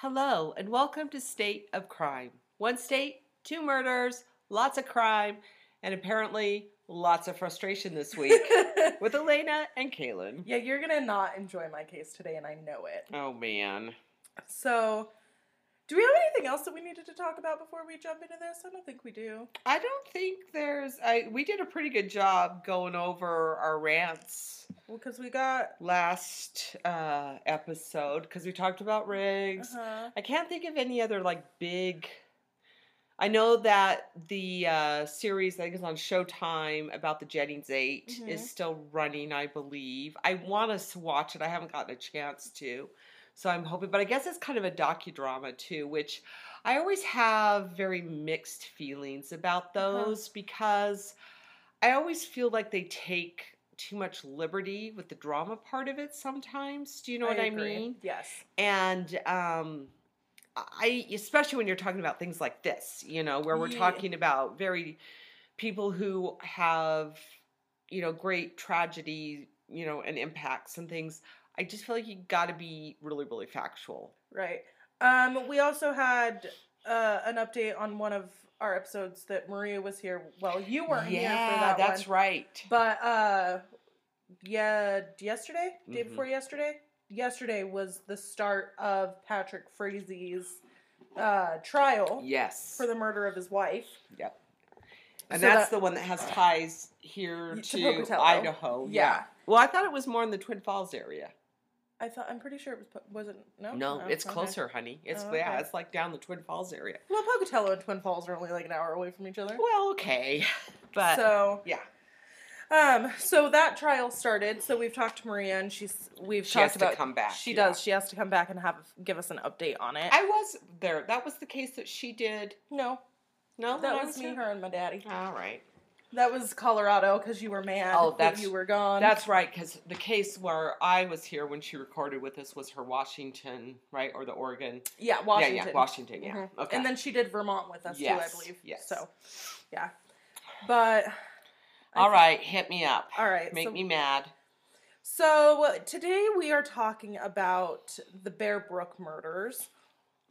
Hello, and welcome to State of Crime. One state, two murders, lots of crime, and apparently lots of frustration this week with Elena and Kalynne. yeah, you're gonna not enjoy my case today, and I know it. Oh man. So, do we have anything else that we needed to talk about before we jump into this? I don't think we do. I don't think there's I we did a pretty good job going over our rants Well, because we got. last uh episode because we talked about rigs. Uh-huh. I can't think of any other like big. I know that the uh, series I think is on Showtime about the Jennings 8 Mhm. is still running, I believe. I want us to watch it. I haven't gotten a chance to, so I'm hoping. But I guess it's kind of a docudrama too, which I always have very mixed feelings about Uh-huh. those because I always feel like they take too much liberty with the drama part of it sometimes. Do you know what I mean? Yes. and um i especially when you're talking about things like this you know where we're Yeah. talking about very people who have you know great tragedy you know and impacts and things i just feel like you got to be really really factual Right. Um, we also had uh, an update on one of our episodes that Maria was here. Well, you weren't here for that that's one. right But uh yeah, yesterday, day Mhm. before yesterday, yesterday was the start of Patrick Frazee's uh trial yes for the murder of his wife. yep and So that's that- the one that has ties here To to, idaho Yeah. well i thought it was more in the twin falls area I thought I'm pretty sure it was Po- was it no no, it's okay. closer honey it's Oh, yeah it's like down the twin falls area Well, Pocatello and Twin Falls are only like an hour away from each other. Well, okay, but so yeah, um so that trial started. So we've talked to Maria and she's we've talked. she talked has about to come back. She yeah. does. She has to come back and have give us an update on it. I was there. That was the case that she did. no, No, that was me, her, and my daddy. All right, That was Colorado because you were mad. Oh, that that's- you were gone. that's right. Because the case where I was here when she recorded with us was her Washington, right, or the Oregon. yeah, Washington. Yeah, yeah, Washington. Yeah. Mhm. Okay. And then she did Vermont with us too, I believe. yes. So, yeah, but I all thi- right, hit me up. all right. Make so, me mad. so today we are talking about the Bear Brook murders,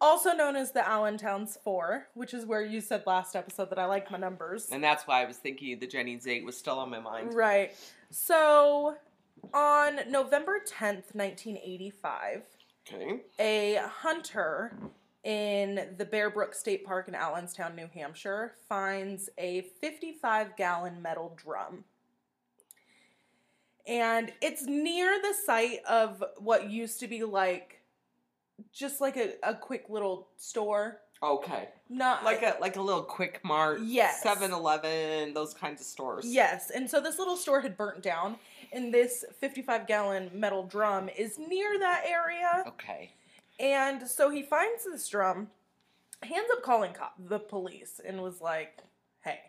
also known as the Allenstown Four, which is where you said last episode that I like my numbers. And that's why I was thinking the Jennings eight was still on my mind. Right. So, on November 10th, 1985, Okay. a hunter in the Bear Brook State Park in Allenstown, New Hampshire, finds a 55 gallon metal drum. And it's near the site of what used to be like just like a, a quick little store. Okay. Not Like a like a little quick mart. Yes. 7-Eleven, those kinds of stores. Yes, and so this little store had burnt down, and this 55 gallon metal drum is near that area. Okay. And so he finds this drum, he ends up calling cop, the police, and was like, hey,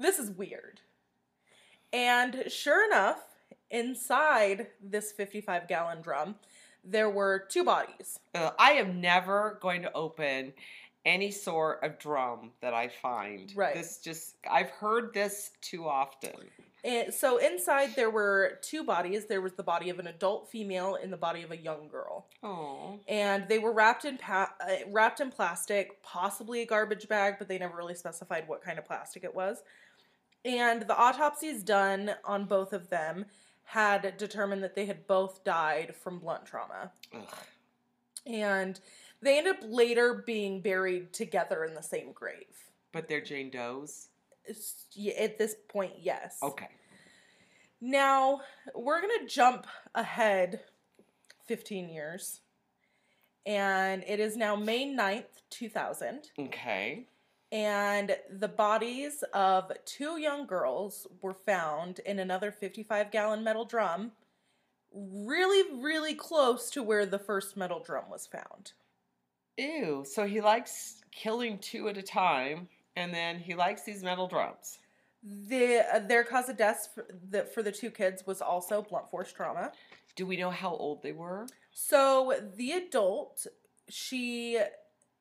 this is weird. And sure enough, inside this 55 gallon drum, there were two bodies. Uh, I am never going to open any sort of drum that I find. Right. This just I've heard this too often. And so inside there were two bodies. There was the body of an adult female and the body of a young girl. Oh. and they were wrapped in pa- uh, wrapped in plastic, possibly a garbage bag, but they never really specified what kind of plastic it was. And the autopsies done on both of them had determined that they had both died from blunt trauma. Ugh. And they ended up later being buried together in the same grave. But they're Jane Doe's. At this point, yes. Okay. Now, we're going to jump ahead 15 years. And it is now May 9th, 2000. Okay. And the bodies of two young girls were found in another 55 gallon metal drum, really, really close to where the first metal drum was found. Ew. So he likes killing two at a time, and then he likes these metal drums. The, uh, their cause of death for the, for the two kids was also blunt force trauma. Do we know how old they were? So the adult, she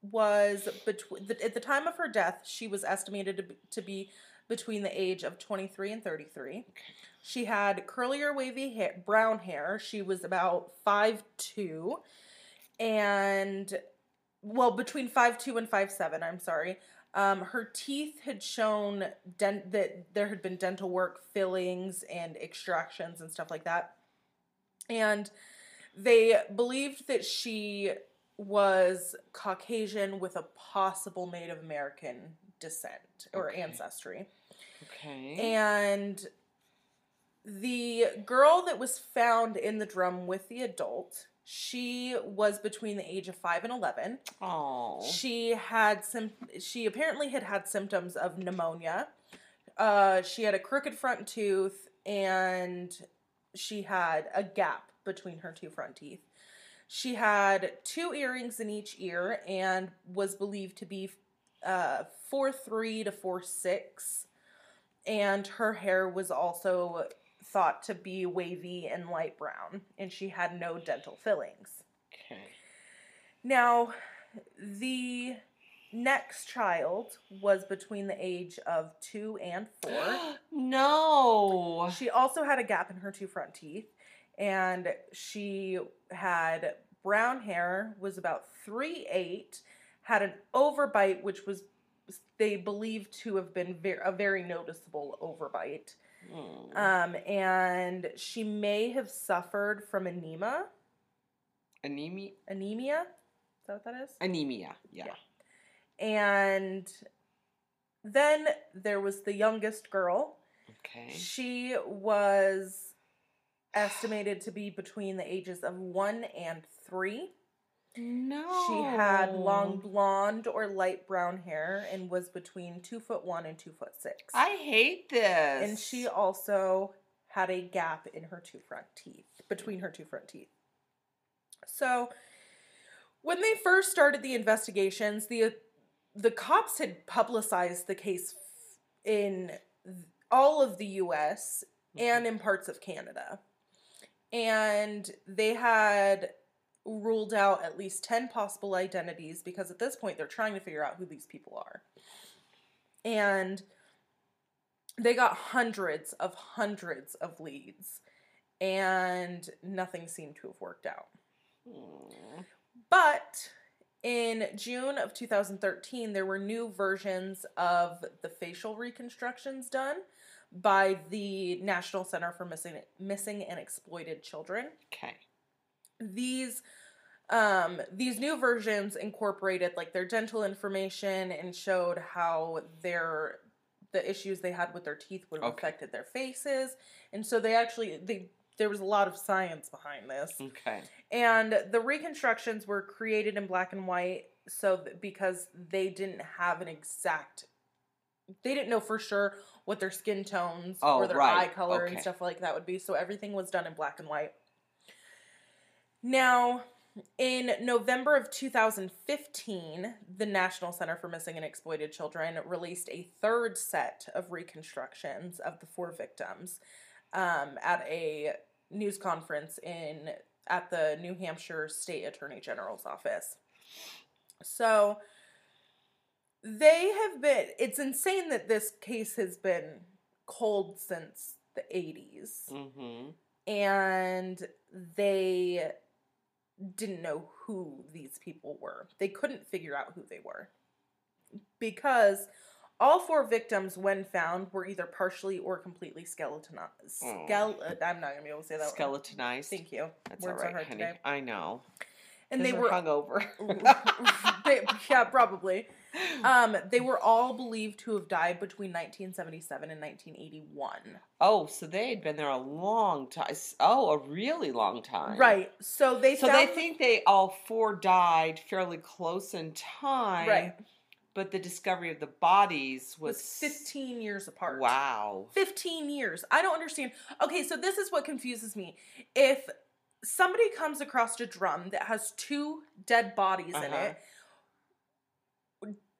was between at the time of her death, she was estimated to be, to be between the age of 23 and 33. She had curly or wavy hair, brown hair. She was about five two, and well, between five two and five seven. I'm sorry. Um, her teeth had shown dent that there had been dental work, fillings, and extractions and stuff like that. And they believed that she was Caucasian with a possible Native American descent or Okay. ancestry. Okay. And the girl that was found in the drum with the adult, she was between the age of 5 and 11. oh. She had some she apparently had had symptoms of pneumonia. Uh she had a crooked front tooth and she had a gap between her two front teeth. She had two earrings in each ear and was believed to be uh, four three to four six, and her hair was also thought to be wavy and light brown, and she had no dental fillings. Okay. Now, the next child was between the age of two and four. no. She also had a gap in her two front teeth, and she had brown hair, was about three eight, had an overbite, which was they believed to have been ver- a very noticeable overbite, Mm. um, and she may have suffered from anemia. Anemia. Anemia, is that what that is? Anemia. Yeah. Yeah. And then there was the youngest girl. Okay. She was estimated to be between the ages of one and three. No. She had long blonde or light brown hair and was between two foot one and two foot six. I hate this. and she also had a gap in her two front teeth, between her two front teeth. So, when they first started the investigations, the the cops had publicized the case in all of the U.S. and mm-hmm. in parts of Canada, and they had ruled out at least 10 possible identities because at this point they're trying to figure out who these people are. And they got hundreds of hundreds of leads and nothing seemed to have worked out. Mm. But in June of 2013, there were new versions of the facial reconstructions done by the National Center for Missing Missing and Exploited Children. Okay. These um these new versions incorporated like their dental information and showed how their the issues they had with their teeth would have Okay. affected their faces. And so they actually they there was a lot of science behind this. Okay. And the reconstructions were created in black and white so because they didn't have an exact they didn't know for sure what their skin tones Oh, or their right. eye color and stuff like that would be. So everything was done in black and white. Now, in November of 2015, the National Center for Missing and Exploited Children released a third set of reconstructions of the four victims um, at a news conference in at the New Hampshire State Attorney General's office. So they have been it's insane that this case has been cold since the 80s Mm-hmm. and they didn't know who these people were. They couldn't figure out who they were. Because all four victims, when found, were either partially or completely skeletonized. Oh. Skele- I'm not going to be able to say that word. Skeletonized. Thank you. That's Words all right, hard honey. today. I know. And they were. we're hungover. they, yeah, probably. Um, they were all believed to have died between 1977 and 1981. oh, so they had been there a long time. Oh, a really long time. Right. So they So found they think they all four died fairly close in time. Right. But the discovery of the bodies was, was 15 years apart. Wow. 15 years. I don't understand. Okay, so this is what confuses me. If somebody comes across a drum that has two dead bodies in Uh-huh. it,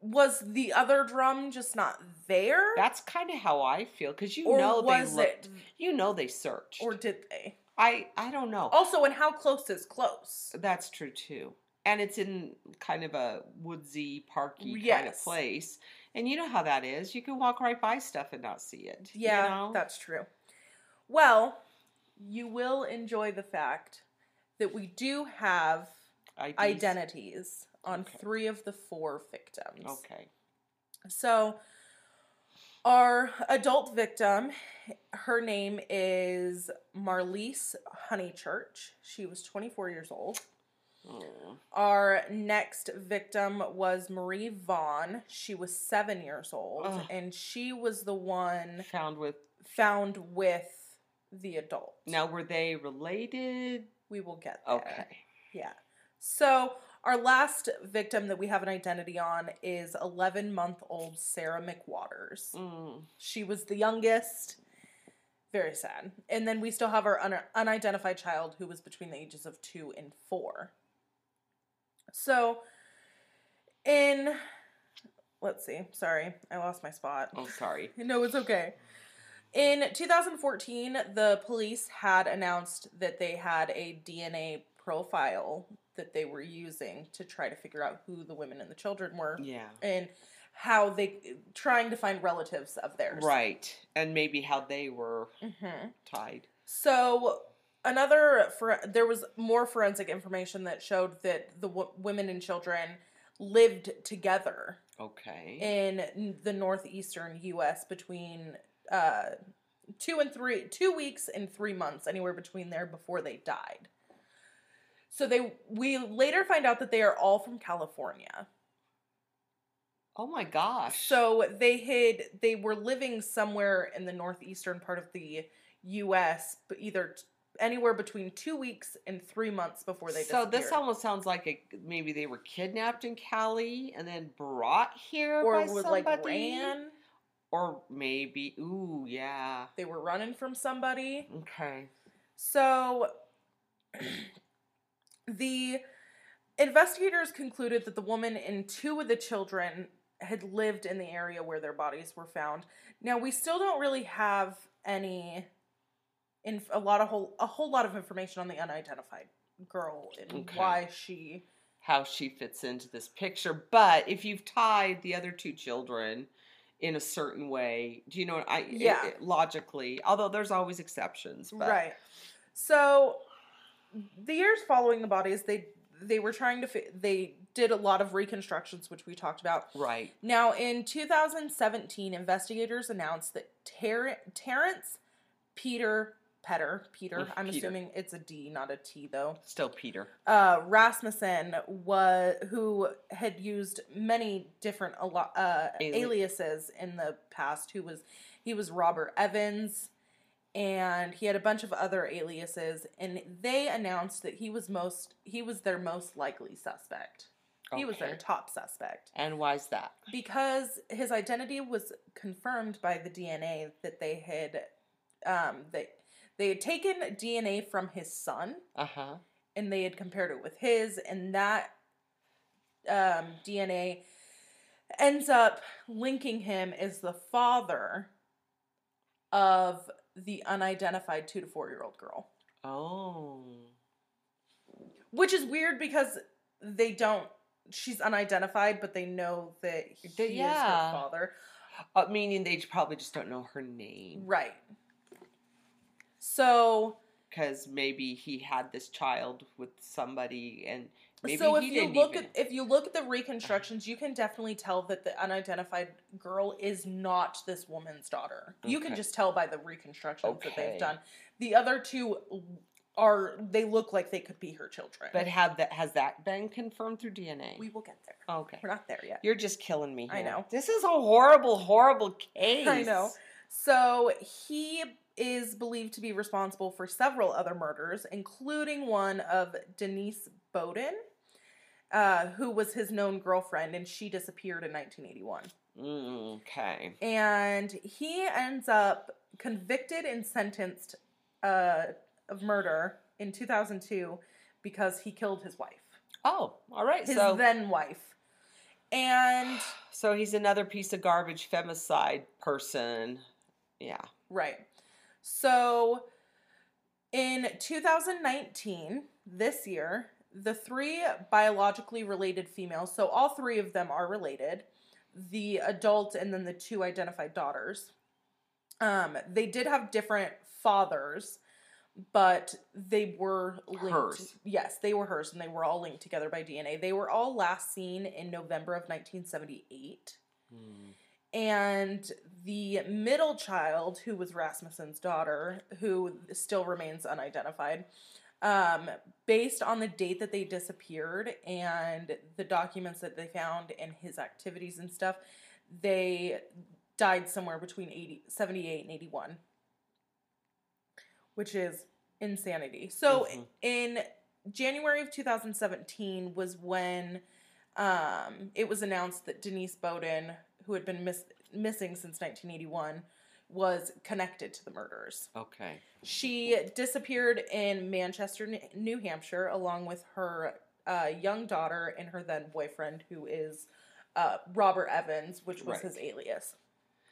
was the other drum just not there? That's kind of how I feel because you or know they looked. it? You know they searched. Or did they? I I don't know. Also, and how close is close? That's true too. And it's in kind of a woodsy, parky kind of place. And you know how that is. You can walk right by stuff and not see it. you Yeah, know? that's true. Well, you will enjoy the fact that we do have IDs. identities on Okay. three of the four victims. Okay. So, our adult victim, her name is Marlyse Honeychurch. She was 24 years old. Mm. Our next victim was Marie Vaughn. She was seven years old, and she was the one Found with found with the adult. now were they related? we will get there. Okay. Yeah. So our last victim that we have an identity on is 11 month old Sarah McWaters. Mm. She was the youngest. Very sad. And then we still have our un- unidentified child who was between the ages of two and four. So, in, let's see, sorry, I lost my spot. Oh, sorry. No, it's okay. In 2014, the police had announced that they had a DNA profile that they were using to try to figure out who the women and the children were Yeah. and how they trying to find relatives of theirs. Right. And maybe how they were hmm tied. So another for there was more forensic information that showed that the w- women and children lived together Okay. in the northeastern U.S. between uh, two and three, two weeks and three months, anywhere between there before they died. So they, we later find out that they are all from California. oh my gosh. So they had, they were living somewhere in the northeastern part of the U.S., but either t- anywhere between two weeks and three months before they so this almost sounds like a, maybe they were kidnapped in Cali and then brought here or by was somebody. like ran. Or maybe, ooh, yeah. They were running from somebody. Okay. So the investigators concluded that the woman and two of the children had lived in the area where their bodies were found. Now we still don't really have any in a lot of whole a whole lot of information on the unidentified girl and Okay. why she How she fits into this picture. But if you've tied the other two children in a certain way, do you know what I it- Yeah. it- logically, although there's always exceptions, but right. So the years following the bodies they they were trying to fi- they did a lot of reconstructions which we talked about right. Now, in 2017, investigators announced that Ter- Terrence Peter Petter, Peter, I'm Peter. assuming it's a D, not a T though, Still Peter. uh, Rasmussen, was, who had used many different uh, Ali- aliases in the past, who was, he was Robert Evans, and he had a bunch of other aliases, and they announced that he was most, he was their most likely suspect. He was their top suspect And why's that? because his identity was confirmed by the DNA that they had um they they had taken DNA from his son Uh huh. and they had compared it with his and that um DNA ends up linking him as the father of the unidentified 2 to 4 year old girl Oh. which is weird because they don't she's unidentified but they know that he is yeah. her father Uh, meaning they probably just don't know her name. Right. So, Because maybe he had this child with somebody and maybe so if you look even... at if you look at the reconstructions, you can definitely tell that the unidentified girl is not this woman's daughter. You can just tell by the reconstructions that they've done. The other two are they look like they could be her children. But have that has that been confirmed through DNA? we will get there. okay. We're not there yet. You're just killing me. I know. This is a horrible, horrible case. I know. So he is believed to be responsible for several other murders, including one of Denise Beaudin, uh, who was his known girlfriend, and she disappeared in 1981. Mm, okay. And he ends up convicted and sentenced uh, of murder in 2002 because he killed his wife, Oh, all right. his so, then wife. And so he's another piece of garbage femicide person. Yeah. Right. So in 2019, this year, the three biologically related females, so all three of them are related, the adult and then the two identified daughters, um, they did have different fathers, but they were linked. Hers. Yes, they were hers, and they were all linked together by DNA. They were all last seen in November of 1978. And the middle child, who was Rasmussen's daughter, who still remains unidentified, um, based on the date that they disappeared and the documents that they found and his activities and stuff, they died somewhere between 80, 78 and 81, which is insanity. So Mhm. in January of 2017 was when um, it was announced that Denise Beaudin, who had been miss- missing since 1981, was connected to the murders. Okay. She disappeared in Manchester, New Hampshire, along with her uh, young daughter and her then boyfriend, who is uh, Robert Evans, which was Right. his alias.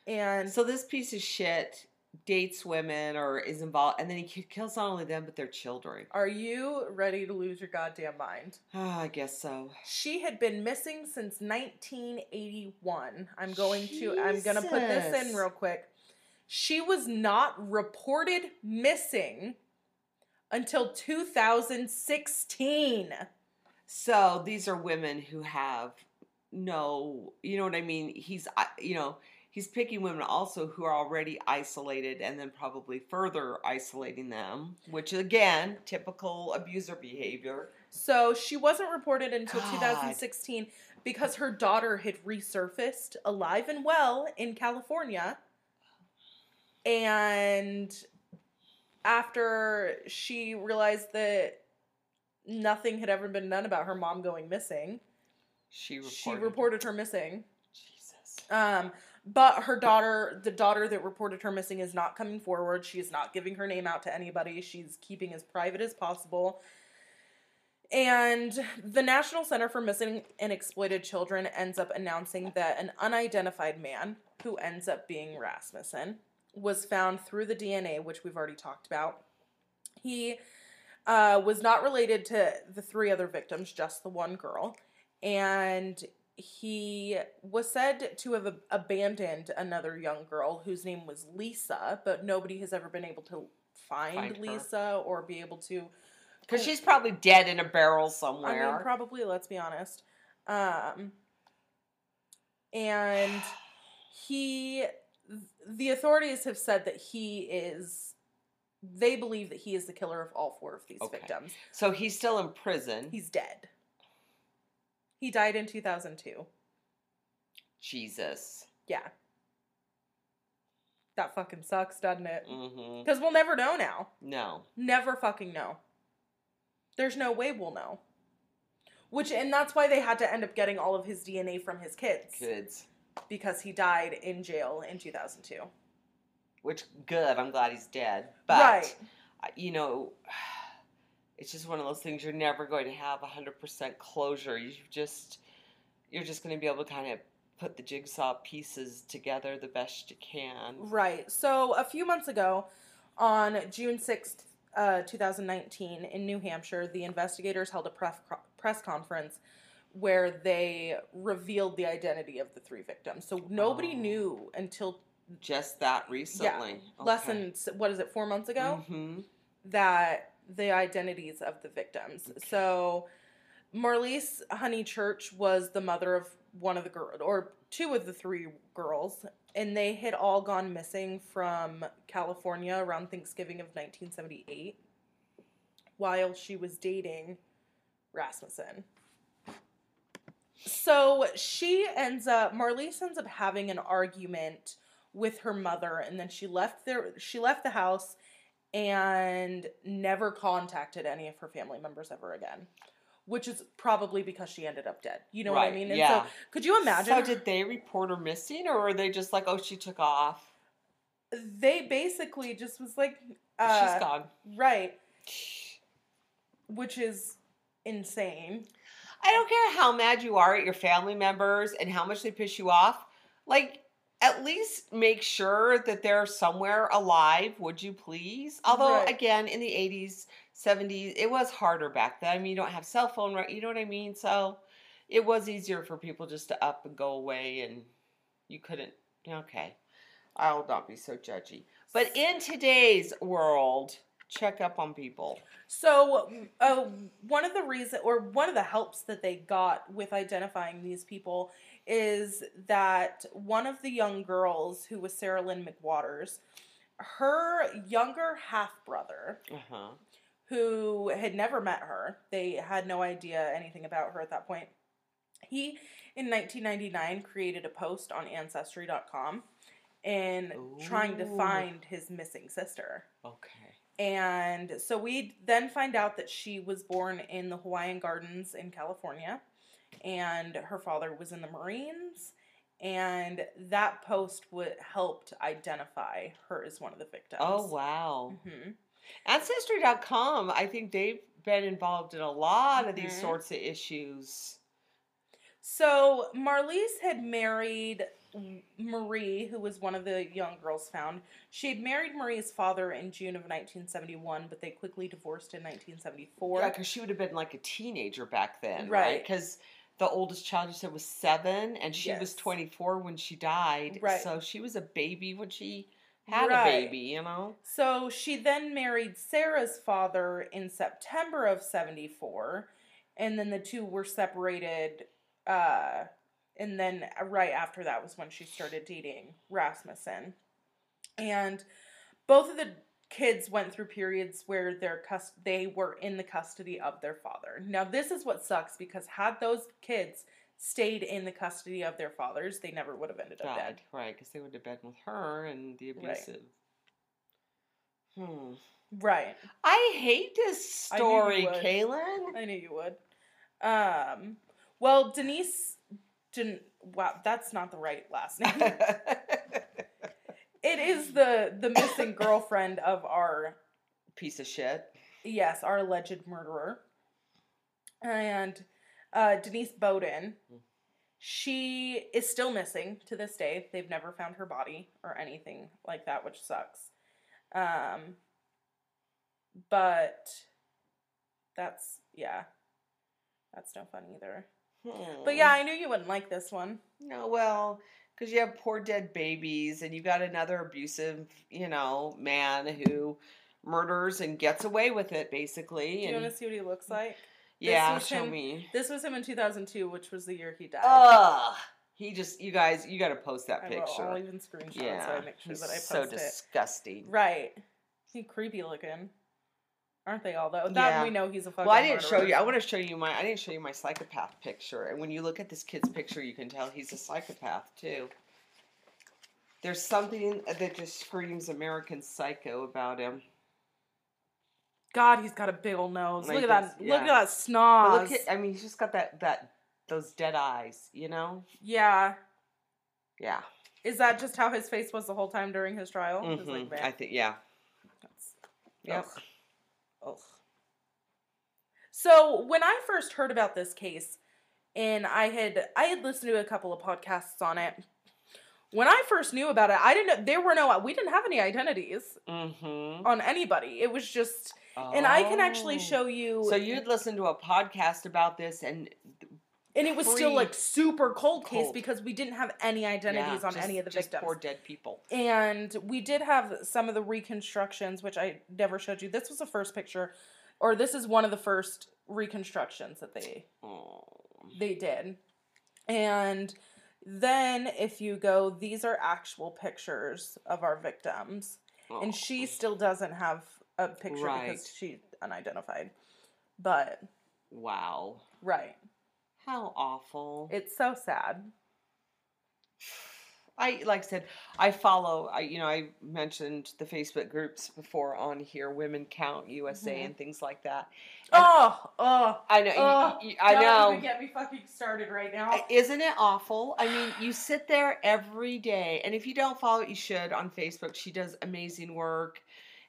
And So this piece of shit dates women or is involved, and then he kills not only them but their children. are you ready to lose your goddamn mind? Ah, I guess so. She had been missing since 1981. I'm going to I'm going to put this in real quick. She was not reported missing until 2016. So these are women who have no, you know what I mean? He's, uh, you know, he's picking women also who are already isolated and then probably further isolating them, which again, typical abuser behavior. So she wasn't reported until God. 2016 because her daughter had resurfaced alive and well in California. And after she realized that nothing had ever been done about her mom going missing, She reported. she reported her missing. Jesus. Um, but her daughter, the daughter that reported her missing, is not coming forward. She is not giving her name out to anybody. She's keeping as private as possible. And the National Center for Missing and Exploited Children ends up announcing that an unidentified man, who ends up being Rasmussen, was found through the DNA, which we've already talked about. He uh, was not related to the three other victims, just the one girl. And he was said to have ab- abandoned another young girl whose name was Lisa, but nobody has ever been able to find, Find her. Lisa or be able to. Because she's probably dead in a barrel somewhere. I mean, probably. Let's be honest. Um, and he, the authorities have said that he is. They believe that he is the killer of all four of these Okay. victims. so he's still in prison. He's dead. He died in 2002. Jesus. Yeah. That fucking sucks, doesn't it? hmm Because we'll never know now. No. Never fucking know. There's no way we'll know. Which, and that's why they had to end up getting all of his DNA from his kids. Kids. Because he died in jail in 2002. Which good. I'm glad he's dead. But right. You know, it's just one of those things you're never going to have 100% closure. You just you're just going to be able to kind of put the jigsaw pieces together the best you can. Right. So a few months ago, on June 6th, uh, 2019, in New Hampshire, the investigators held a press, press conference where they revealed the identity of the three victims. So nobody Oh. knew until Just that recently. less than, what is it, four months ago? hmm that the identities of the victims. Okay. So Marlyse Honeychurch was the mother of one of the girls, or two of the three girls, and they had all gone missing from California around Thanksgiving of 1978 while she was dating Rasmussen. So she ends up Marlyse ends up having an argument with her mother and then she left there she left the house and never contacted any of her family members ever again. Which is probably because she ended up dead. You know what I mean? And yeah. so could you imagine So did they report her missing, or were they just like, oh, she took off? they basically just was like uh, She's gone. right, which is insane. I don't care how mad you are at your family members and how much they piss you off. Like, at least make sure that they're somewhere alive, would you please? Although, Right. again, in the 80s, 70s, it was harder back then. I mean, you don't have cell phone, right? You know what I mean? So it was easier for people just to up and go away, and you couldn't. Okay. I'll not be so judgy. But in today's world, check up on people. So, uh, one of the reason or one of the helps that they got with identifying these people is that one of the young girls who was Sarah Lynn McWaters, her younger half brother, Uh huh. who had never met her, they had no idea anything about her at that point. He, in 1999, created a post on Ancestry.com and trying to find his missing sister. Okay. And so we then find out that she was born in the Hawaiian Gardens in California, and her father was in the Marines. And that post would helped identify her as one of the victims. Oh wow. hmm Ancestry.com, I think they've been involved in a lot of these Mhm. sorts of issues. So Marlyse had married Marie, who was one of the young girls found. She had married Marie's father in June of 1971, but they quickly divorced in 1974. Yeah, because she would have been like a teenager back then, Right. right? Because the oldest child you said was seven, and she was 24 when she died. Right. So she was a baby when she had Right. a baby, you know? So she then married Sarah's father in September of 74, and then the two were separated. Uh, and then right after that was when she started dating Rasmussen. And both of the kids went through periods where their cus- they were in the custody of their father. Now this is what sucks because had those kids stayed in the custody of their fathers, they never would have ended up Died, dead. right? Because they would have been with her and the Right. abusive. Hmm. Right. I hate this I story, would. Kalynne. I knew you would. Um, well, Denise didn't. Wow, that's not the right last name. it is the the missing girlfriend of our Piece of shit. yes, our alleged murderer, and uh, Denise Beaudin. She is still missing to this day. They've never found her body or anything like that, which sucks. Um, but that's yeah, that's no fun either. But yeah, hmm. I knew you wouldn't like this one. No, well, because you have poor dead babies, and you got another abusive, you know, man who murders and gets away with it, basically. Do you and want to see what he looks like? yeah, show him- me. This was him in 2002, which was the year he died. Ugh. He just, you guys, you got to post that I will, picture. I'll even screenshot yeah, so I make sure that I post so it. disgusting. Right. He creepy looking. Aren't they all though? That Yeah. we know he's a fucking Well, I didn't show you. I want to show you my. I didn't show you my psychopath picture. And when you look at this kid's picture, you can tell he's a psychopath too. There's something that just screams American Psycho about him. God, he's got a big old nose. Like look at that. this, Look at that snoz. look at, I mean, he's just got that that those dead eyes. You know? yeah. Yeah. Is that just how his face was the whole time during his trial? Mhm. like, I think. Yeah. that's- Yep. Ugh. Ugh. So when I first heard about this case, and I had I had listened to a couple of podcasts on it. When I first knew about it, I didn't. know There were no. We didn't have any identities Mm-hmm. on anybody. It was just, and I can actually Oh. show you. So you'd listen to a podcast about this, and and it was still like super cold case Cold. because we didn't have any identities yeah, on just- any of the just victims. Poor dead people. And we did have some of the reconstructions, which I never showed you. This was the first picture, or this is one of the first reconstructions that they Oh. they did. And then if you go, these are actual pictures of our victims. And she still doesn't have a picture Right. because she's unidentified. But Wow. right. How awful. It's so sad. I like I said, I follow. I you know I mentioned the Facebook groups before on here, Women Count USA Mhm. and things like that. And Oh, oh, I know, you- oh. you- I don't know. even get me fucking started right now. Isn't it awful? I mean, you sit there every day, and if you don't follow it, you should on Facebook. She does amazing work,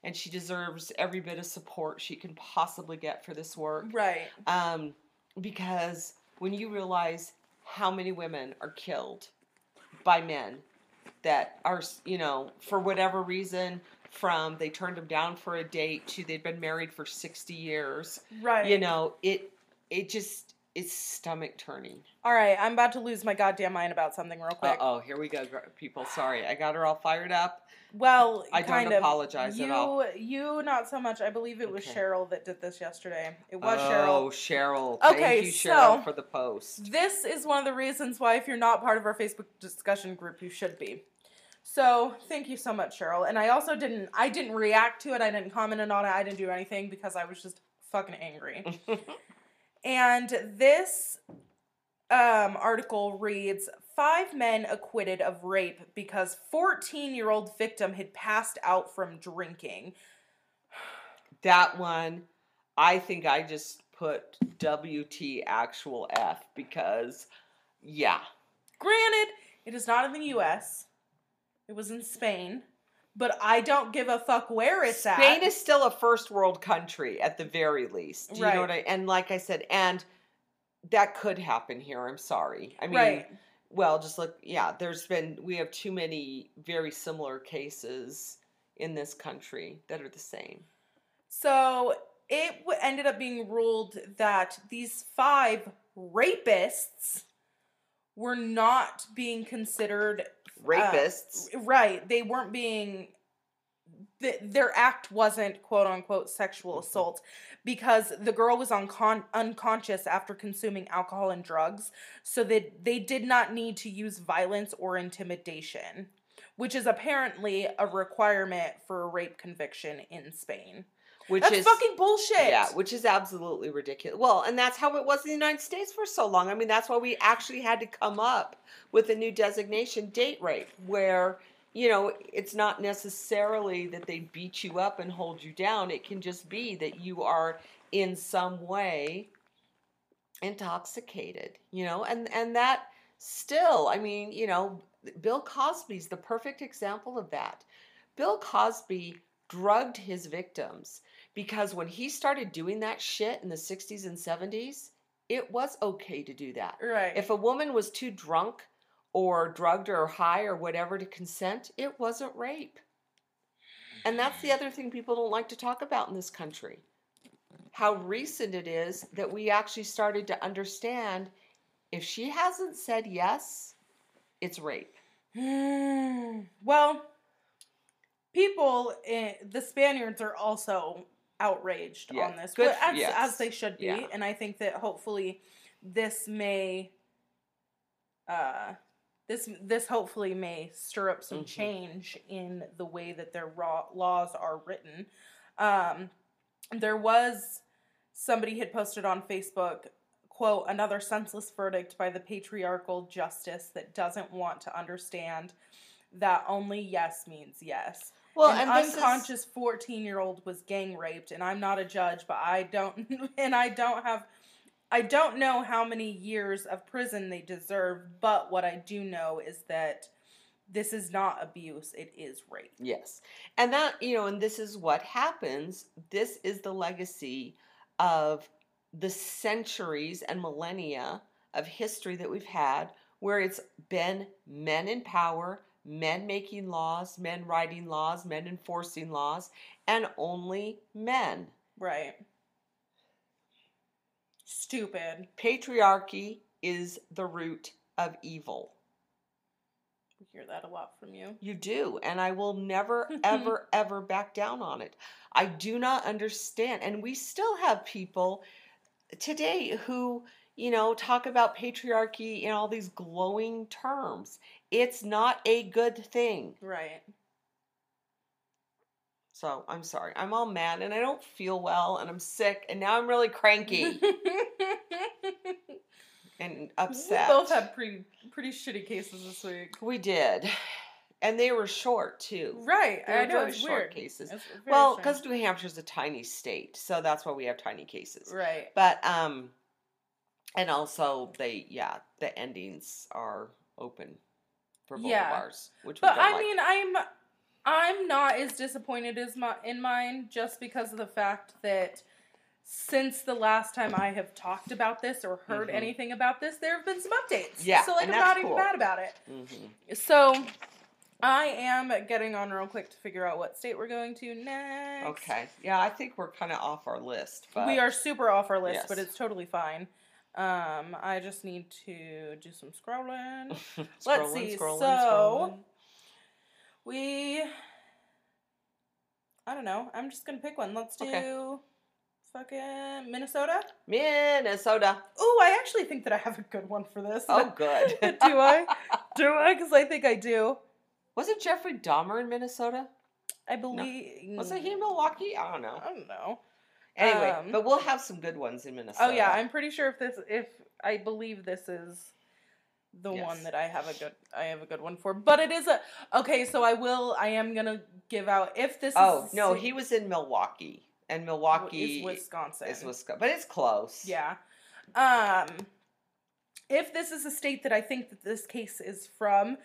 and she deserves every bit of support she can possibly get for this work. Right. Um, because when you realize how many women are killed by men that are, you know, for whatever reason, from they turned them down for a date to they've been married for 60 years, Right. you know, it, it just, it's stomach turning. All right, I'm about to lose my goddamn mind about something real quick. oh, here we go, people. Sorry, I got her all fired up. Well, I don't kind of. apologize you, at all. You not so much. I believe it was Okay. Cheryl that did this yesterday. It was oh, Cheryl. Oh, Cheryl. Okay, Thank you, Cheryl, so- for the post. This is one of the reasons why, if you're not part of our Facebook discussion group, you should be. So thank you so much, Cheryl. And I also didn't. I didn't react to it. I didn't comment on it. I didn't do anything because I was just fucking angry. And this um, article reads Five men acquitted of rape because 14 year old victim had passed out from drinking. that one, I think I just put WT actual F because, yeah. Granted, it is not in the US, it was in Spain, but I don't give a fuck where it's Spain at. Spain is still a first world country at the very least. Do you Right. know what I and like I said, and that could happen here. I'm sorry. I mean right. well, just look yeah, there's been we have too many very similar cases in this country that are the same. So it w- ended up being ruled that these five rapists were not being considered Rapists. right. They weren't being. th- Their act wasn't quote unquote sexual Mhm. assault because the girl was uncon- unconscious after consuming alcohol and drugs, so that they did not need to use violence or intimidation, which is apparently a requirement for a rape conviction in Spain. Which That's is fucking bullshit. Yeah, which is absolutely ridiculous. Well, and that's how it was in the United States for so long. I mean, that's why we actually had to come up with a new designation, date rape, where, you know, it's not necessarily that they beat you up and hold you down. It can just be that you are in some way intoxicated, you know, and and that still, I mean, you know, Bill Cosby's the perfect example of that. Bill Cosby drugged his victims because when he started doing that shit in the 60s and 70s, it was okay to do that. Right. If a woman was too drunk or drugged or high or whatever to consent, it wasn't rape. And that's the other thing people don't like to talk about in this country. How recent it is that we actually started to understand if she hasn't said yes, it's rape. well, people, eh, the Spaniards are also outraged Yeah, on this, good but as, yes, as they should be. yeah. And I think that hopefully this may, uh, this this hopefully may stir up some Mhm. change in the way that their raw laws are written. Um, there was somebody had posted on Facebook quote another senseless verdict by the patriarchal justice that doesn't want to understand that only yes means yes. Well, An unconscious 14 year old was gang raped and I'm not a judge, but I don't and I don't have I don't know how many years of prison they deserve, but what I do know is that this is not abuse, it is rape. Yes. And that, you know, and this is what happens. This is the legacy of the centuries and millennia of history that we've had where it's been men in power, men making laws, men writing laws, men enforcing laws, and only men. Right. Stupid. Patriarchy is the root of evil. We hear that a lot from you. You do. And I will never, ever, ever back down on it. I do not understand. And we still have people today who, you know, talk about patriarchy in all these glowing terms. It's not a good thing. Right. So I'm sorry. I'm all mad and I don't feel well and I'm sick and now I'm really cranky and upset. We both had pretty pretty shitty cases this week. We did. And they were short too. Right. They I know it's short weird. cases. It's Well, because New Hampshire's a tiny state, so that's why we have tiny cases. right. But um, and also they yeah the endings are open Yeah. which But I like. mean, I'm I'm not as disappointed as my in mine just because of the fact that since the last time I have talked about this or heard Mhm. anything about this, there have been some updates. Yeah, So like I'm not even mad about it. Mhm. So I am getting on real quick to figure out what state we're going to next. Okay, yeah, I think we're kind of off our list, but We are super off our list, but it's totally fine. Um, I just need to do some scrolling. Scrolling, Let's see, scrolling, so- scrolling. We. I don't know. I'm just gonna pick one. Let's do Okay. fucking Minnesota. Minnesota. Oh, I actually think that I have a good one for this. Oh, good. do I? Do I? Because I think I do. Was it Jeffrey Dahmer in Minnesota? I believe. Wasn't he in Milwaukee? I don't know. I don't know. Anyway, Um, but we'll have some good ones in Minnesota. Oh yeah, I'm pretty sure if this, if I believe this is the Yes. one that I have a good, I have a good one for. But it is a okay. So I will. I am gonna give out if this. Oh is no, he was in Milwaukee, and Milwaukee is Wisconsin. is Wisconsin, but it's close. Yeah. Um if this is a state that I think that this case is from,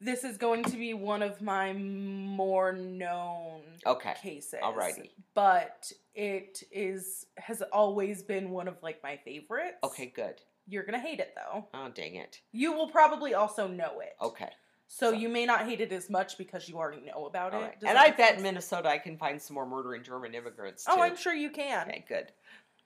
this is going to be one of my more known Okay. cases. Alrighty. But it is has always been one of like my favorites. Okay. Good. You're going to hate it though. Oh dang it. You will probably also know it. Okay. So So- you may not hate it as much because you already know about All it. right. And I bet in? Minnesota I can find some more murdering German immigrants oh, too. Oh, I'm sure you can. Okay. Good.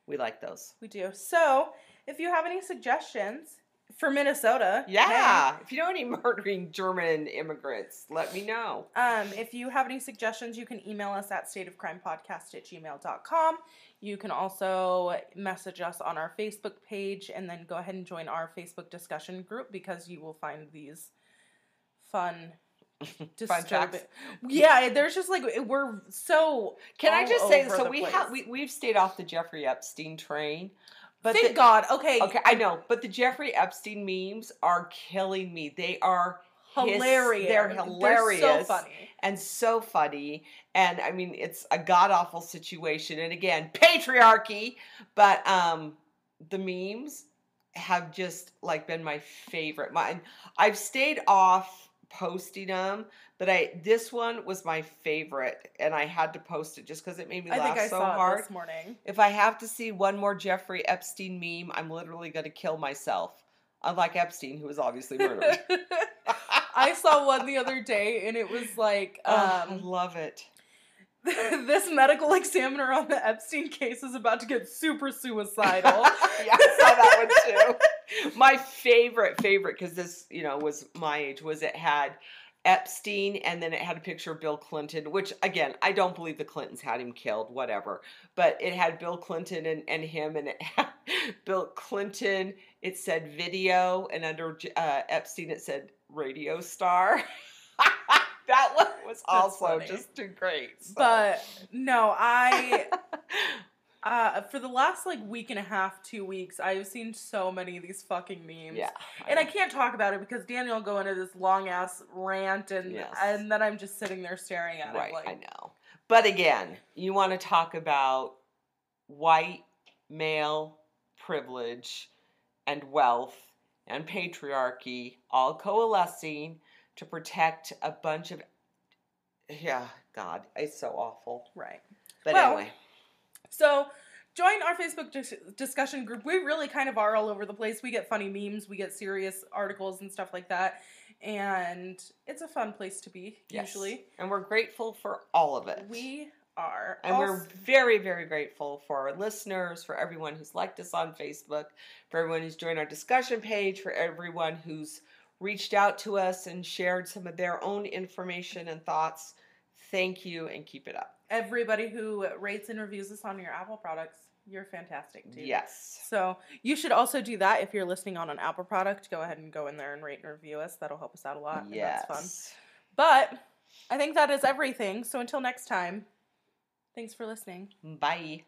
We like those. We do. So, if you have any suggestions for Minnesota, hey, Yeah. If you know any murdering German immigrants, let me know. Um, if you have any suggestions, you can email us at stateofcrimepodcast at gmail.com. You can also message us on our Facebook page and then go ahead and join our Facebook discussion group because you will find these fun, disturbing. Yeah, there's just like we're so. Can I just say so we place. have we we've stayed off the Jeffrey Epstein train. But Thank the- God. Okay. Okay, I know, but the Jeffrey Epstein memes are killing me. They are his- Hilarious. they're hilarious. They're so funny. and so funny. And I mean, it's a god awful situation. And again, patriarchy. But um, the memes have just like been my favorite. My I've stayed off posting them, but I this one was my favorite, and I had to post it just because it made me I laugh I so saw hard. this morning. If I have to see one more Jeffrey Epstein meme, I'm literally going to kill myself. Unlike Epstein, who was obviously murdered. I saw one the other day and it was like Oh, I um love it. this medical examiner on the Epstein case is about to get super suicidal. yeah, I saw that one too. My favorite, favorite, because this, you know, was my age, was it had Epstein and then it had a picture of Bill Clinton, which again, I don't believe the Clintons had him killed, whatever. But it had Bill Clinton and, and him, and it had Bill Clinton, it said video, and under uh, Epstein, it said radio star. that one was also funny. just too great. so. but no, I uh for the last like week and a half, two weeks, I've seen so many of these fucking memes. yeah. And I can't talk about it because Daniel will go into this long ass rant and Yes. and then I'm just sitting there staring at Right, it like I know. But again, you want to talk about white male privilege and wealth and patriarchy all coalescing to protect a bunch of yeah, God, it's so awful. right. But Well, anyway, So join our Facebook dis- discussion group. We really kind of are all over the place. We get funny memes, we get serious articles and stuff like that. And it's a fun place to be, yes. usually. and we're grateful for all of it. We are. And we're very, very grateful for our listeners, for everyone who's liked us on Facebook, for everyone who's joined our discussion page, for everyone who's reached out to us and shared some of their own information and thoughts. Thank you and keep it up. everybody who rates and reviews us on your Apple products. You're fantastic, too. Yes. So you should also do that if you're listening on an Apple product. Go ahead and go in there and rate and review us. That'll help us out a lot. and Yes. that's fun. But I think that is everything. So until next time, thanks for listening. Bye.